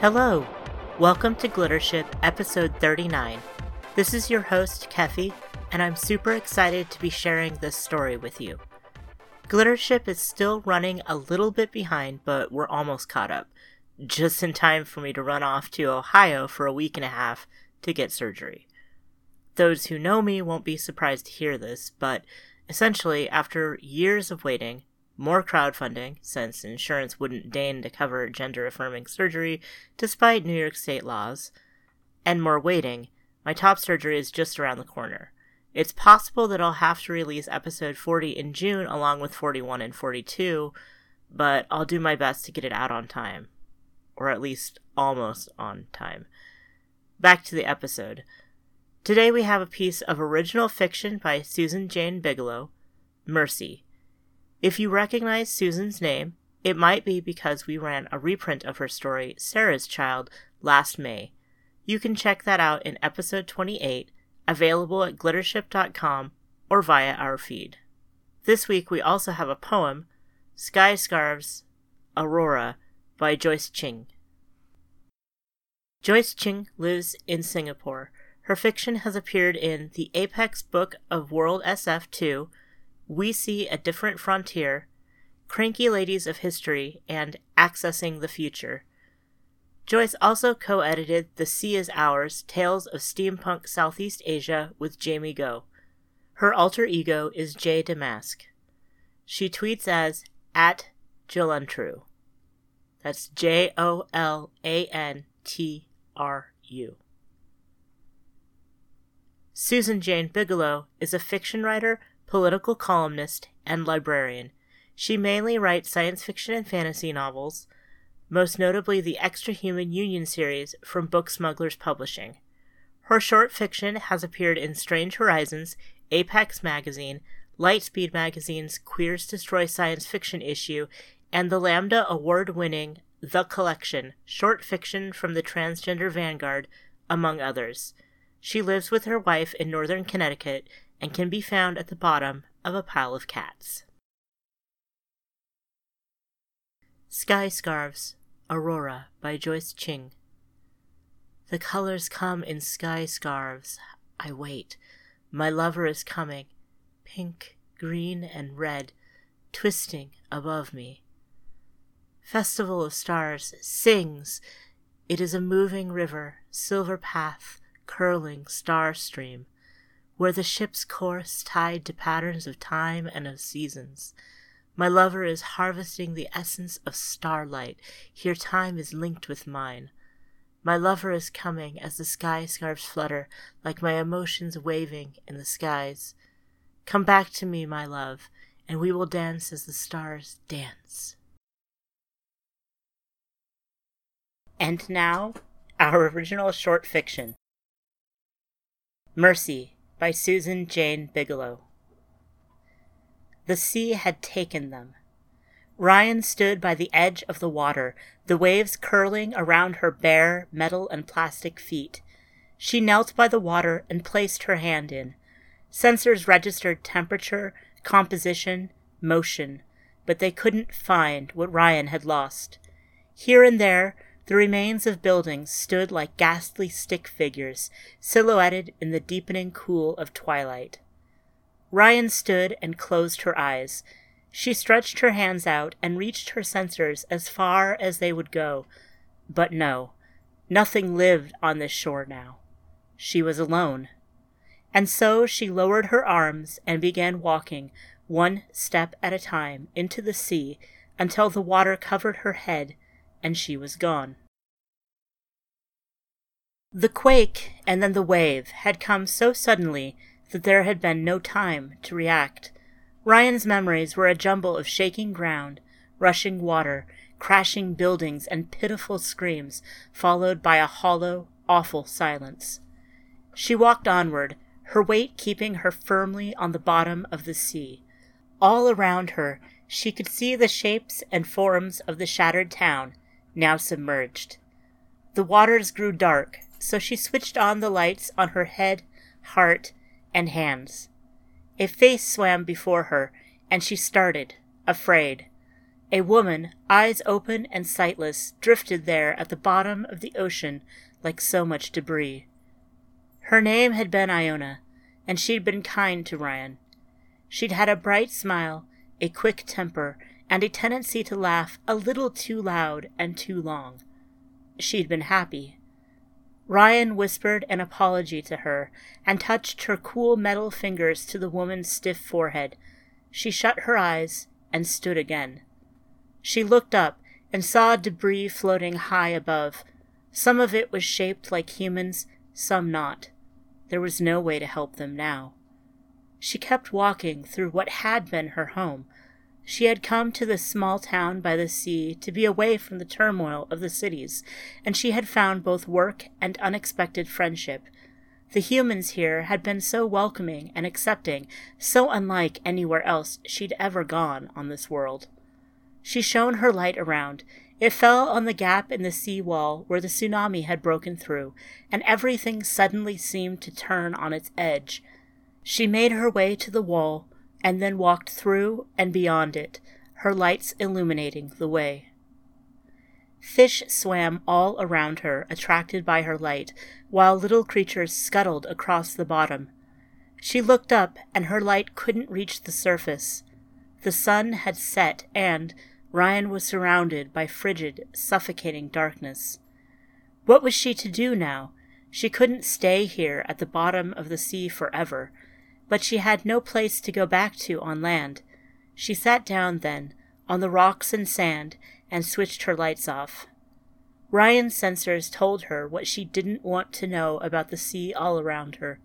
Hello! Welcome to Glittership episode 39. This is your host, Keffy, and I'm super excited to be sharing this story with you. Glittership is still running a little bit behind, but we're almost caught up. Just in time for me to run off to Ohio for a week and a half to get surgery. Those who know me won't be surprised to hear this, but essentially, after years of waiting, more crowdfunding, since insurance wouldn't deign to cover gender affirming surgery despite New York state laws, and more waiting, my top surgery is just around the corner. It's possible that I'll have to release episode 40 in June along with 41 and 42, but I'll do my best to get it out on time. Or at least almost on time. Back to the episode. Today we have a piece of original fiction by Susan Jane Bigelow, Mercy if you recognize Susan's name, it might be because we ran a reprint of her story, Sarah's Child, last May. You can check that out in episode 28, available at glittership.com or via our feed. This week we also have a poem, Sky Scarves, Aurora, by Joyce Chng. Joyce Chng lives in Singapore. Her fiction has appeared in the Apex Book of World SF 2, we See a Different Frontier, Cranky Ladies of History, and Accessing the Future. Joyce also co edited The Sea is Ours Tales of Steampunk Southeast Asia with Jaymee Goh. Her alter ego is Jay Damask. She tweets as at Jolantru. That's J O L A N T R U. Susan Jane Bigelow is a fiction writer political columnist, and librarian. She mainly writes science fiction and fantasy novels, most notably the Extra Human Union series from Book Smugglers Publishing. Her short fiction has appeared in Strange Horizons, Apex Magazine, Lightspeed Magazine's Queers Destroy Science Fiction issue, and the Lambda Award winning The Collection, short fiction from the Transgender Vanguard, among others. She lives with her wife in northern Connecticut and can be found at the bottom of a pile of cats. Sky Scarves, Aurora by Joyce Chng. The colors come in sky scarves. I wait. My lover is coming, pink, green, and red, twisting above me. Festival of Stars sings. It is a moving river, silver path, curling star stream where the ship's course tied to patterns of time and of seasons. My lover is harvesting the essence of starlight. Here time is linked with mine. My lover is coming as the sky scarves flutter, like my emotions waving in the skies. Come back to me, my love, and we will dance as the stars dance. And now, our original short fiction Mercy by Susan Jane Bigelow. The sea had taken them. Ryan stood by the edge of the water, the waves curling around her bare metal and plastic feet. She knelt by the water and placed her hand in. Sensors registered temperature, composition, motion, but they couldn't find what Ryan had lost. Here and there, the remains of buildings stood like ghastly stick figures, silhouetted in the deepening cool of twilight. Ryan stood and closed her eyes. She stretched her hands out and reached her sensors as far as they would go. But no, nothing lived on this shore now. She was alone. And so she lowered her arms and began walking, one step at a time, into the sea until the water covered her head and she was gone. The quake and then the wave had come so suddenly that there had been no time to react. Ryan's memories were a jumble of shaking ground, rushing water, crashing buildings, and pitiful screams, followed by a hollow, awful silence. She walked onward, her weight keeping her firmly on the bottom of the sea. All around her, she could see the shapes and forms of the shattered town, now submerged. The waters grew dark, so she switched on the lights on her head, heart, and hands. A face swam before her, and she started, afraid. A woman, eyes open and sightless, drifted there at the bottom of the ocean like so much debris. Her name had been Iona, and she'd been kind to Ryan. She'd had a bright smile, a quick temper, and a tendency to laugh a little too loud and too long. She'd been happy. Ryan whispered an apology to her and touched her cool metal fingers to the woman's stiff forehead. She shut her eyes and stood again. She looked up and saw debris floating high above. Some of it was shaped like humans, some not. There was no way to help them now. She kept walking through what had been her home. She had come to this small town by the sea to be away from the turmoil of the cities, and she had found both work and unexpected friendship. The humans here had been so welcoming and accepting, so unlike anywhere else she'd ever gone on this world. She shone her light around. It fell on the gap in the sea wall where the tsunami had broken through, and everything suddenly seemed to turn on its edge. She made her way to the wall and then walked through and beyond it, her lights illuminating the way. Fish swam all around her, attracted by her light, while little creatures scuttled across the bottom. She looked up, and her light couldn't reach the surface. The sun had set, and Ryan was surrounded by frigid, suffocating darkness. What was she to do now? She couldn't stay here at the bottom of the sea forever but she had no place to go back to on land. She sat down then, on the rocks and sand, and switched her lights off. Ryan's sensors told her what she didn't want to know about the sea all around her.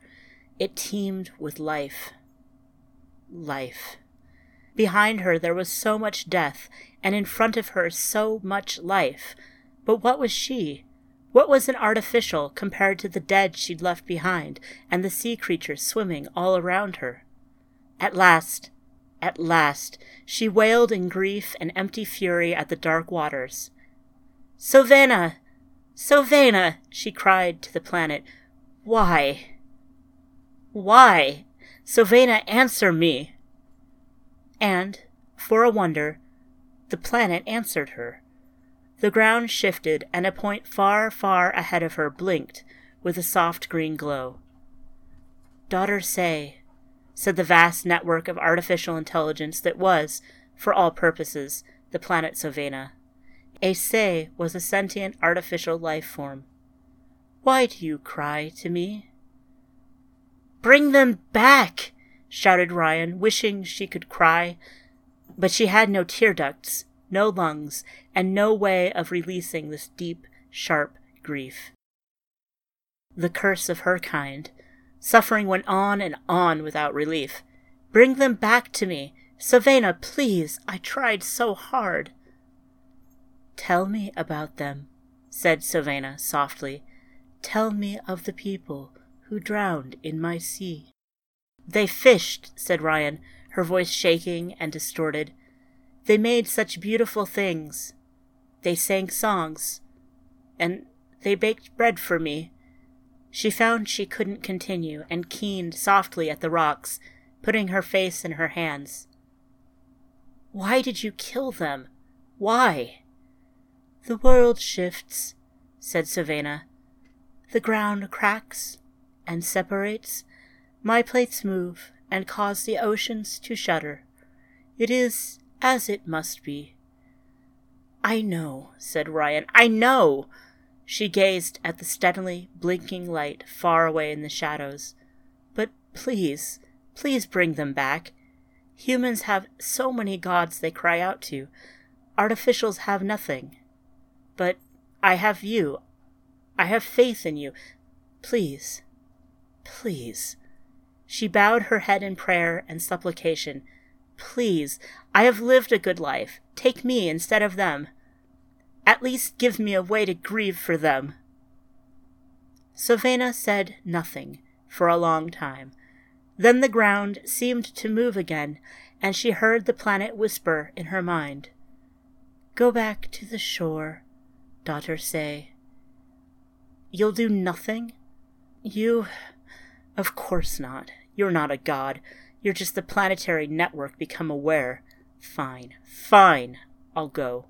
It teemed with life. Life. Behind her there was so much death, and in front of her so much life. But what was she? What was an artificial compared to the dead she'd left behind and the sea creatures swimming all around her? At last, at last, she wailed in grief and empty fury at the dark waters. Sovena! Sovena! she cried to the planet. Why? Why? Sovena, answer me! And, for a wonder, the planet answered her. The ground shifted, and a point far, far ahead of her blinked with a soft green glow. Daughter Say, said the vast network of artificial intelligence that was, for all purposes, the planet Sovena. A Say was a sentient artificial life form. Why do you cry to me? Bring them back! shouted Ryan, wishing she could cry. But she had no tear ducts, no lungs, and no way of releasing this deep, sharp grief. The curse of her kind. Suffering went on and on without relief. Bring them back to me. Sovena, please. I tried so hard. Tell me about them, said Sovena softly. Tell me of the people who drowned in my sea. They fished, said Ryan, her voice shaking and distorted. They made such beautiful things. They sang songs. And they baked bread for me. She found she couldn't continue and keened softly at the rocks, putting her face in her hands. Why did you kill them? Why? The world shifts, said Sovena. The ground cracks and separates. My plates move and cause the oceans to shudder. It is as it must be. I know, said Ryan. I know. She gazed at the steadily blinking light far away in the shadows. But please, please bring them back. Humans have so many gods they cry out to. Artificials have nothing. But I have you. I have faith in you. Please, please. She bowed her head in prayer and supplication, Please, I have lived a good life. Take me instead of them. At least give me a way to grieve for them. Sovena said nothing for a long time. Then the ground seemed to move again, and she heard the planet whisper in her mind. Go back to the shore, daughter say. You'll do nothing? You. Of course not. You're not a god. You're just the planetary network become aware. Fine, fine. I'll go.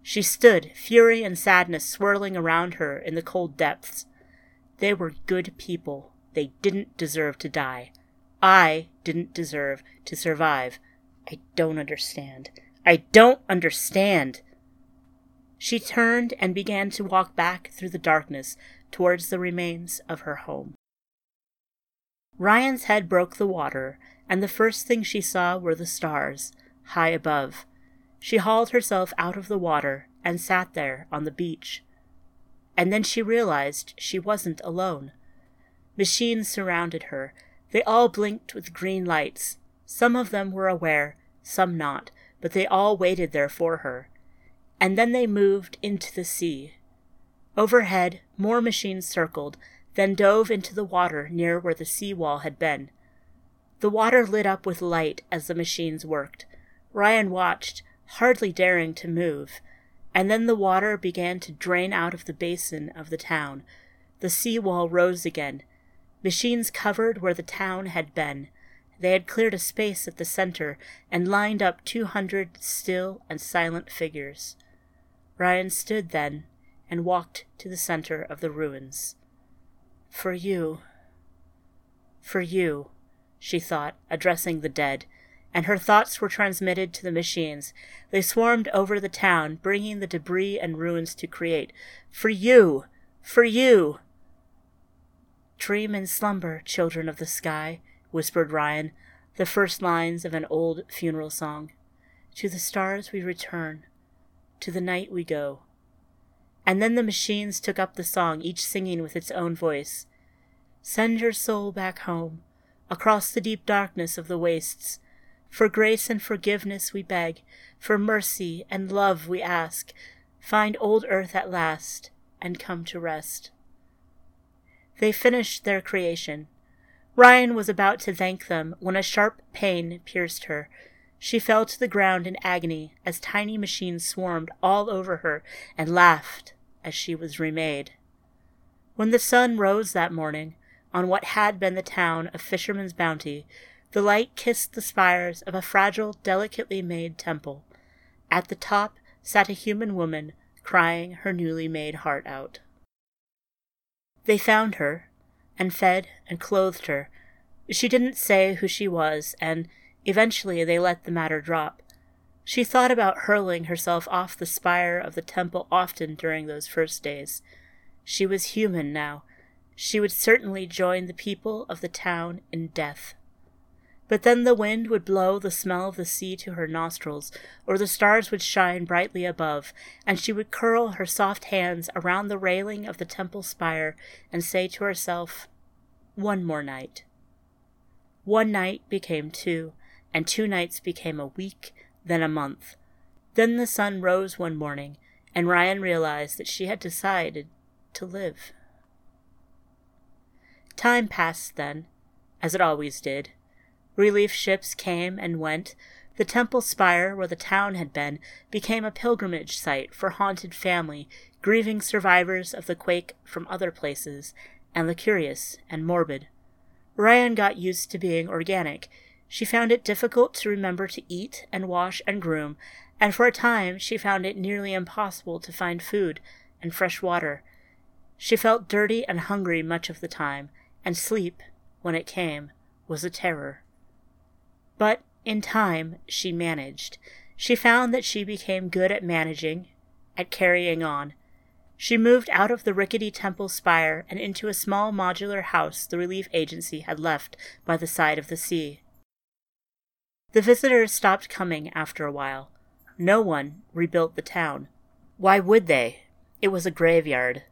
She stood, fury and sadness swirling around her in the cold depths. They were good people. They didn't deserve to die. I didn't deserve to survive. I don't understand. I don't understand. She turned and began to walk back through the darkness towards the remains of her home. Ryan's head broke the water, and the first thing she saw were the stars, high above. She hauled herself out of the water and sat there on the beach. And then she realized she wasn't alone. Machines surrounded her. They all blinked with green lights. Some of them were aware, some not, but they all waited there for her. And then they moved into the sea. Overhead, more machines circled, then dove into the water near where the sea wall had been. The water lit up with light as the machines worked. Ryan watched, hardly daring to move, and then the water began to drain out of the basin of the town. The sea wall rose again. Machines covered where the town had been. They had cleared a space at the center and lined up two hundred still and silent figures. Ryan stood then and walked to the center of the ruins. For you, for you, she thought, addressing the dead, and her thoughts were transmitted to the machines. They swarmed over the town, bringing the debris and ruins to create. For you! For you! Dream in slumber, children of the sky, whispered Ryan, the first lines of an old funeral song. To the stars we return, to the night we go. And then the machines took up the song, each singing with its own voice. Send your soul back home, across the deep darkness of the wastes, for grace and forgiveness we beg, for mercy and love we ask. Find old earth at last, and come to rest. They finished their creation. Ryan was about to thank them when a sharp pain pierced her. She fell to the ground in agony as tiny machines swarmed all over her and laughed as she was remade. When the sun rose that morning on what had been the town of Fisherman's Bounty, the light kissed the spires of a fragile, delicately made temple. At the top sat a human woman, crying her newly made heart out. They found her, and fed and clothed her. She didn't say who she was, and eventually they let the matter drop. She thought about hurling herself off the spire of the temple often during those first days. She was human now. She would certainly join the people of the town in death. But then the wind would blow the smell of the sea to her nostrils, or the stars would shine brightly above, and she would curl her soft hands around the railing of the temple spire and say to herself, One more night. One night became two, and two nights became a week, then a month. Then the sun rose one morning, and Ryan realized that she had decided to live. Time passed then, as it always did. Relief ships came and went. The temple spire, where the town had been, became a pilgrimage site for haunted family, grieving survivors of the quake from other places, and the curious and morbid. Ryan got used to being organic. She found it difficult to remember to eat and wash and groom, and for a time she found it nearly impossible to find food and fresh water. She felt dirty and hungry much of the time, and sleep, when it came, was a terror. But in time she managed. She found that she became good at managing, at carrying on. She moved out of the rickety temple spire and into a small modular house the relief agency had left by the side of the sea. The visitors stopped coming after a while. No one rebuilt the town. Why would they? It was a graveyard.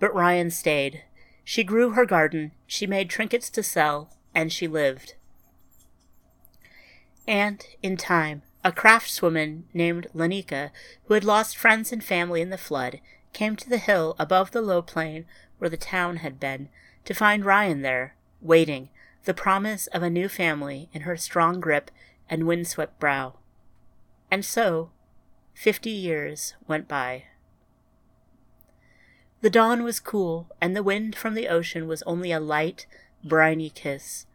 But Ryan stayed. She grew her garden, she made trinkets to sell, and she lived. And, in time, a craftswoman named Lanika, who had lost friends and family in the flood, came to the hill above the low plain where the town had been, to find Ryan there, waiting, the promise of a new family in her strong grip and windswept brow. And so, fifty years went by. The dawn was cool, and the wind from the ocean was only a light, briny kiss.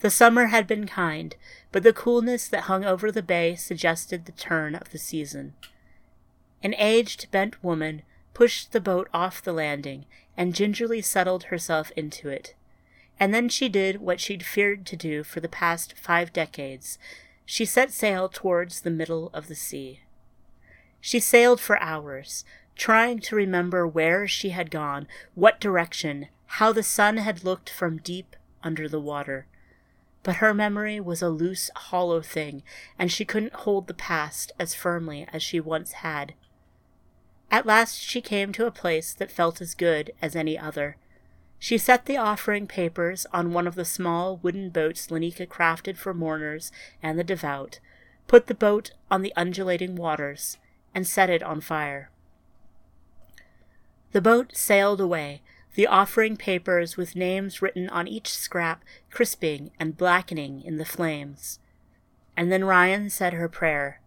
The summer had been kind, but the coolness that hung over the bay suggested the turn of the season. An aged, bent woman pushed the boat off the landing and gingerly settled herself into it. And then she did what she'd feared to do for the past five decades. She set sail towards the middle of the sea. She sailed for hours, trying to remember where she had gone, what direction, how the sun had looked from deep under the water. But her memory was a loose, hollow thing, and she couldn't hold the past as firmly as she once had. At last she came to a place that felt as good as any other. She set the offering papers on one of the small wooden boats Lanika crafted for mourners and the devout, put the boat on the undulating waters, and set it on fire. The boat sailed away, the offering papers with names written on each scrap crisping and blackening in the flames. And then Ryan said her prayer.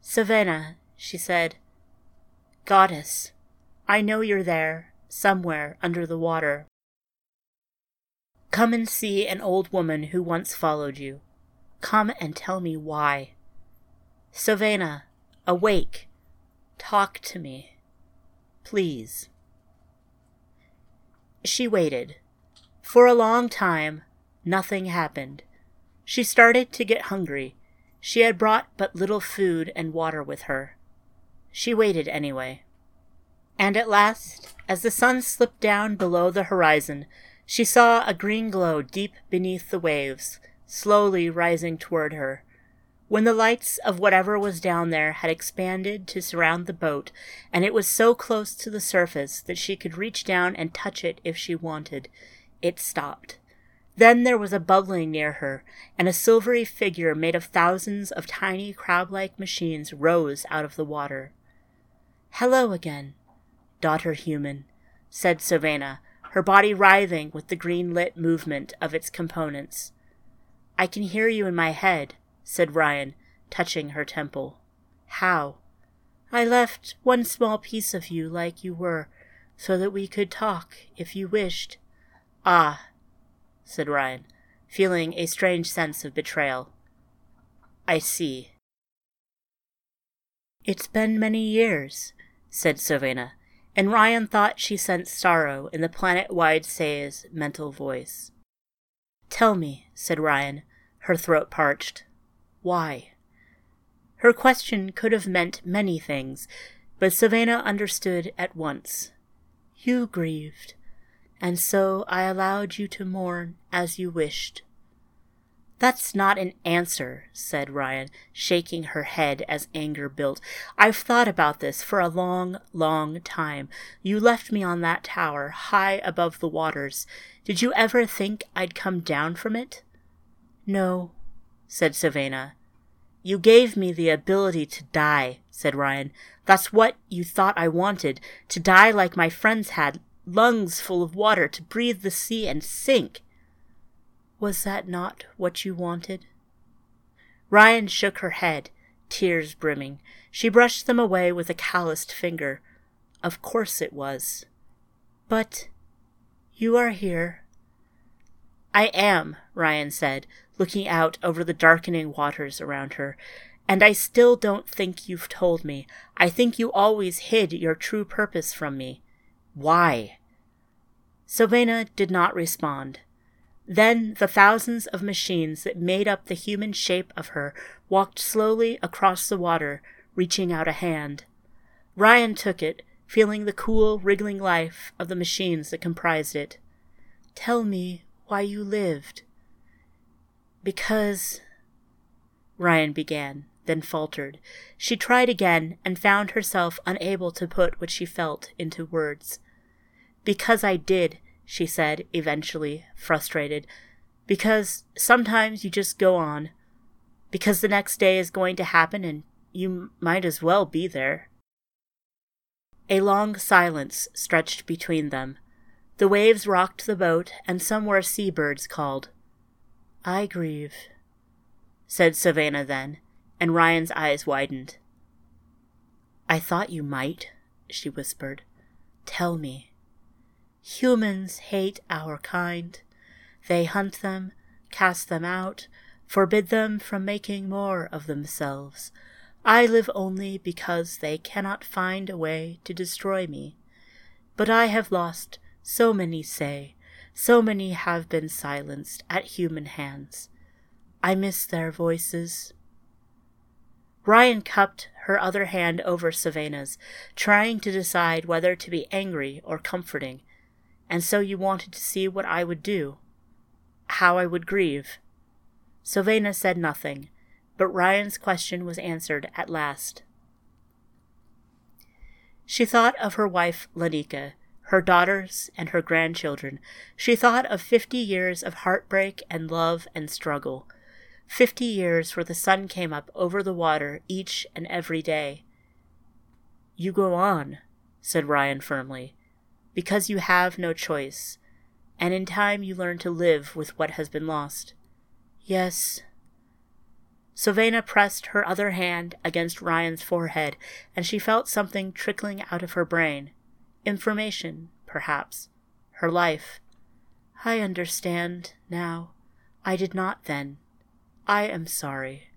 Savannah, she said, Goddess, I know you're there, somewhere under the water. Come and see an old woman who once followed you. Come and tell me why. Savannah, awake. Talk to me. Please. She waited. For a long time, nothing happened. She started to get hungry. She had brought but little food and water with her. She waited anyway. And at last, as the sun slipped down below the horizon, she saw a green glow deep beneath the waves, slowly rising toward her. When the lights of whatever was down there had expanded to surround the boat, and it was so close to the surface that she could reach down and touch it if she wanted, it stopped. Then there was a bubbling near her, and a silvery figure made of thousands of tiny crab like machines rose out of the water. Hello again, daughter human, said Savannah, her body writhing with the green lit movement of its components. I can hear you in my head, said Ryan, touching her temple. How? I left one small piece of you like you were, so that we could talk if you wished. Ah, said Ryan, feeling a strange sense of betrayal. I see. It's been many years, said Savannah, and Ryan thought she sensed sorrow in the planet wide Say's mental voice. Tell me, said Ryan, her throat parched. Why? Her question could have meant many things, but Savannah understood at once. You grieved, and so I allowed you to mourn as you wished. That's not an answer, said Ryan, shaking her head as anger built. I've thought about this for a long, long time. You left me on that tower, high above the waters. Did you ever think I'd come down from it? No, said Savannah. You gave me the ability to die, said Ryan. That's what you thought I wanted, to die like my friends had, lungs full of water, to breathe the sea and sink. Was that not what you wanted? Ryan shook her head, tears brimming. She brushed them away with a calloused finger. Of course it was. But you are here. I am, Ryan said, looking out over the darkening waters around her. And I still don't think you've told me. I think you always hid your true purpose from me. Why? Sylvana did not respond. Then the thousands of machines that made up the human shape of her walked slowly across the water, reaching out a hand. Ryan took it, feeling the cool, wriggling life of the machines that comprised it. Tell me why you lived. Because. Ryan began, then faltered. She tried again and found herself unable to put what she felt into words. Because I did, she said, eventually, frustrated. Because sometimes you just go on. Because the next day is going to happen and you might as well be there. A long silence stretched between them. The waves rocked the boat, and somewhere seabirds called. I grieve, said Savannah then, and Ryan's eyes widened. I thought you might, she whispered. Tell me. Humans hate our kind. They hunt them, cast them out, forbid them from making more of themselves. I live only because they cannot find a way to destroy me. But I have lost, so many say, so many have been silenced at human hands. I miss their voices. Ryan cupped her other hand over Savannah's, trying to decide whether to be angry or comforting. And so you wanted to see what I would do? How I would grieve? Savannah said nothing, but Ryan's question was answered at last. She thought of her wife, Lanika, her daughters, and her grandchildren. She thought of fifty years of heartbreak and love and struggle fifty years where the sun came up over the water each and every day. You go on, said Ryan firmly, because you have no choice, and in time you learn to live with what has been lost. Yes. Sylvana pressed her other hand against Ryan's forehead, and she felt something trickling out of her brain. Information, perhaps. Her life. I understand now. I did not then. I am sorry.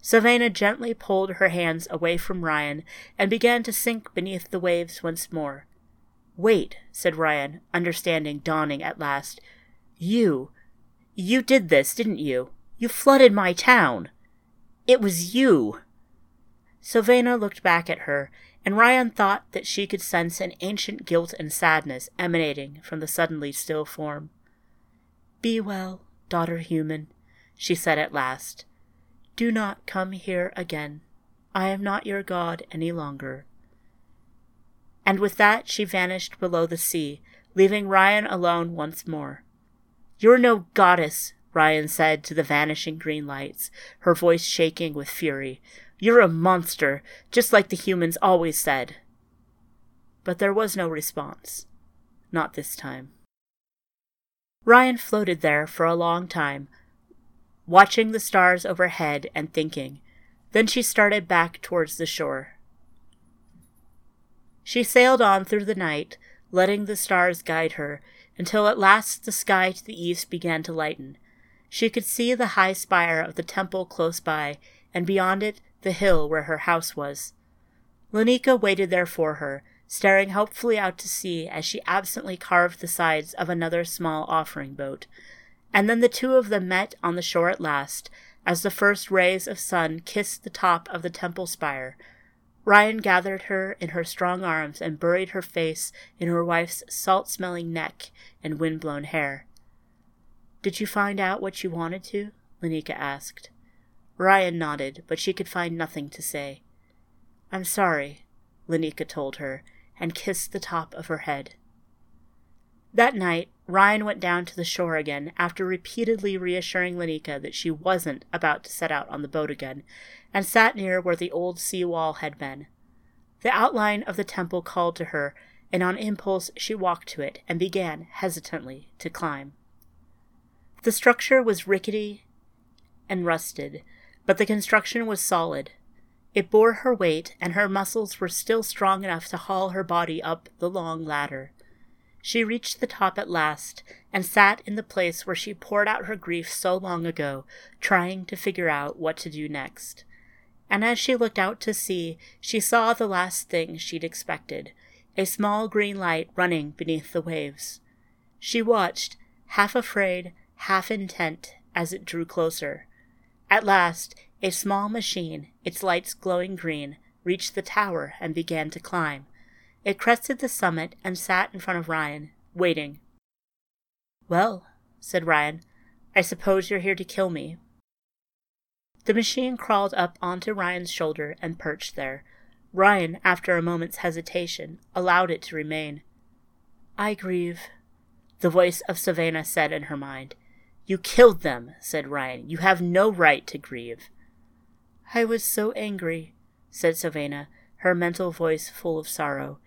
Savannah gently pulled her hands away from Ryan and began to sink beneath the waves once more. Wait, said Ryan, understanding dawning at last. You. You did this, didn't you? You flooded my town. It was you. Sylvana looked back at her, and Ryan thought that she could sense an ancient guilt and sadness emanating from the suddenly still form. Be well, daughter human, she said at last. Do not come here again. I am not your God any longer. And with that she vanished below the sea, leaving Ryan alone once more. You're no goddess, Ryan said to the vanishing green lights, her voice shaking with fury. You're a monster, just like the humans always said. But there was no response. Not this time. Ryan floated there for a long time, watching the stars overhead and thinking. Then she started back towards the shore. She sailed on through the night, letting the stars guide her, until at last the sky to the east began to lighten. She could see the high spire of the temple close by, and beyond it the hill where her house was. Lanika waited there for her, staring hopefully out to sea as she absently carved the sides of another small offering boat, and then the two of them met on the shore at last, as the first rays of sun kissed the top of the temple spire. Ryan gathered her in her strong arms and buried her face in her wife's salt smelling neck and wind blown hair. Did you find out what you wanted to? Lanika asked. Ryan nodded, but she could find nothing to say. I'm sorry, Lanika told her, and kissed the top of her head. That night, Ryan went down to the shore again after repeatedly reassuring Lanika that she wasn't about to set out on the boat again, and sat near where the old sea wall had been. The outline of the temple called to her, and on impulse she walked to it and began, hesitantly, to climb. The structure was rickety and rusted, but the construction was solid. It bore her weight, and her muscles were still strong enough to haul her body up the long ladder. She reached the top at last, and sat in the place where she poured out her grief so long ago, trying to figure out what to do next. And as she looked out to sea, she saw the last thing she'd expected a small green light running beneath the waves. She watched, half afraid, half intent, as it drew closer. At last, a small machine, its lights glowing green, reached the tower and began to climb. It crested the summit and sat in front of Ryan, waiting. Well, said Ryan, I suppose you're here to kill me. The machine crawled up onto Ryan's shoulder and perched there. Ryan, after a moment's hesitation, allowed it to remain. I grieve, the voice of Savannah said in her mind. You killed them, said Ryan. You have no right to grieve. I was so angry, said Savannah, her mental voice full of sorrow.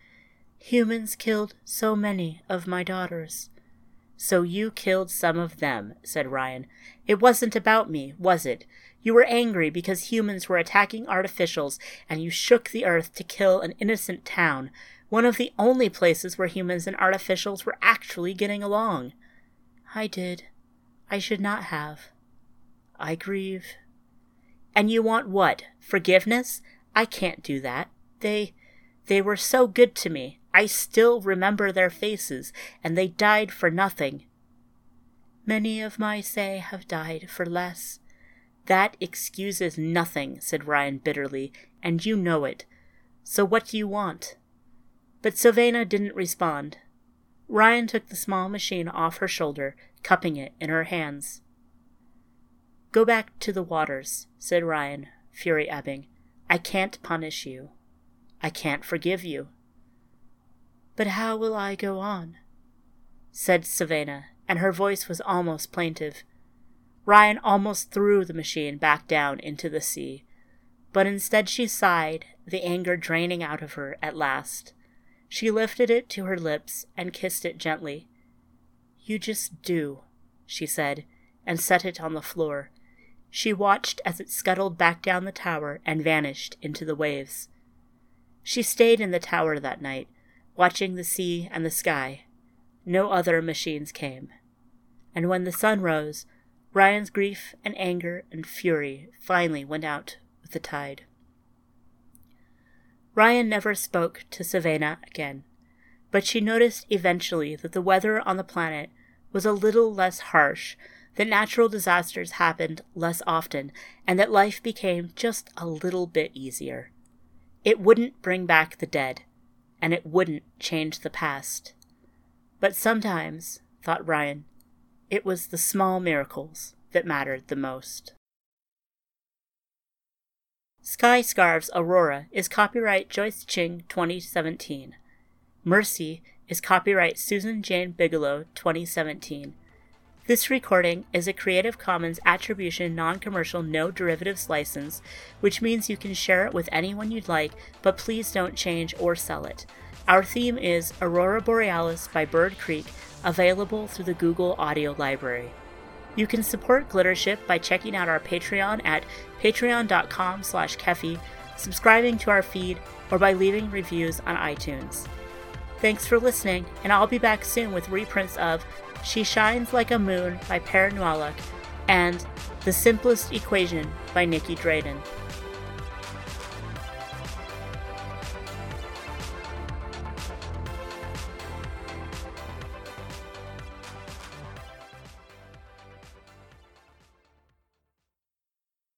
Humans killed so many of my daughters. So you killed some of them, said Ryan. It wasn't about me, was it? You were angry because humans were attacking artificials, and you shook the earth to kill an innocent town, one of the only places where humans and artificials were actually getting along. I did. I should not have. I grieve. And you want what? Forgiveness? I can't do that. They. they were so good to me. I still remember their faces, and they died for nothing. Many of my say have died for less. That excuses nothing, said Ryan bitterly, and you know it. So what do you want? But Sylvana didn't respond. Ryan took the small machine off her shoulder, cupping it in her hands. Go back to the waters, said Ryan, fury ebbing. I can't punish you. I can't forgive you. But how will I go on? said Sylvana, and her voice was almost plaintive. Ryan almost threw the machine back down into the sea, but instead she sighed, the anger draining out of her at last. She lifted it to her lips and kissed it gently. You just do, she said, and set it on the floor. She watched as it scuttled back down the tower and vanished into the waves. She stayed in the tower that night, watching the sea and the sky. No other machines came. And when the sun rose, Ryan's grief and anger and fury finally went out with the tide. Ryan never spoke to Sylvana again, but she noticed eventually that the weather on the planet was a little less harsh, that natural disasters happened less often, and that life became just a little bit easier. It wouldn't bring back the dead, and it wouldn't change the past. But sometimes, thought Ryan, it was the small miracles that mattered the most. Sky Scarves Aurora is copyright Joyce Chng 2017. Mercy is copyright Susan Jane Bigelow 2017. This recording is a Creative Commons Attribution Non Commercial No Derivatives license, which means you can share it with anyone you'd like, but please don't change or sell it. Our theme is Aurora Borealis by Bird Creek, available through the Google Audio Library. You can support Glittership by checking out our Patreon at patreon.com slash keffy, subscribing to our feed, or by leaving reviews on iTunes. Thanks for listening, and I'll be back soon with reprints of She Shines Like a Moon by Per Nualuk and The Simplest Equation by Nicky Drayden.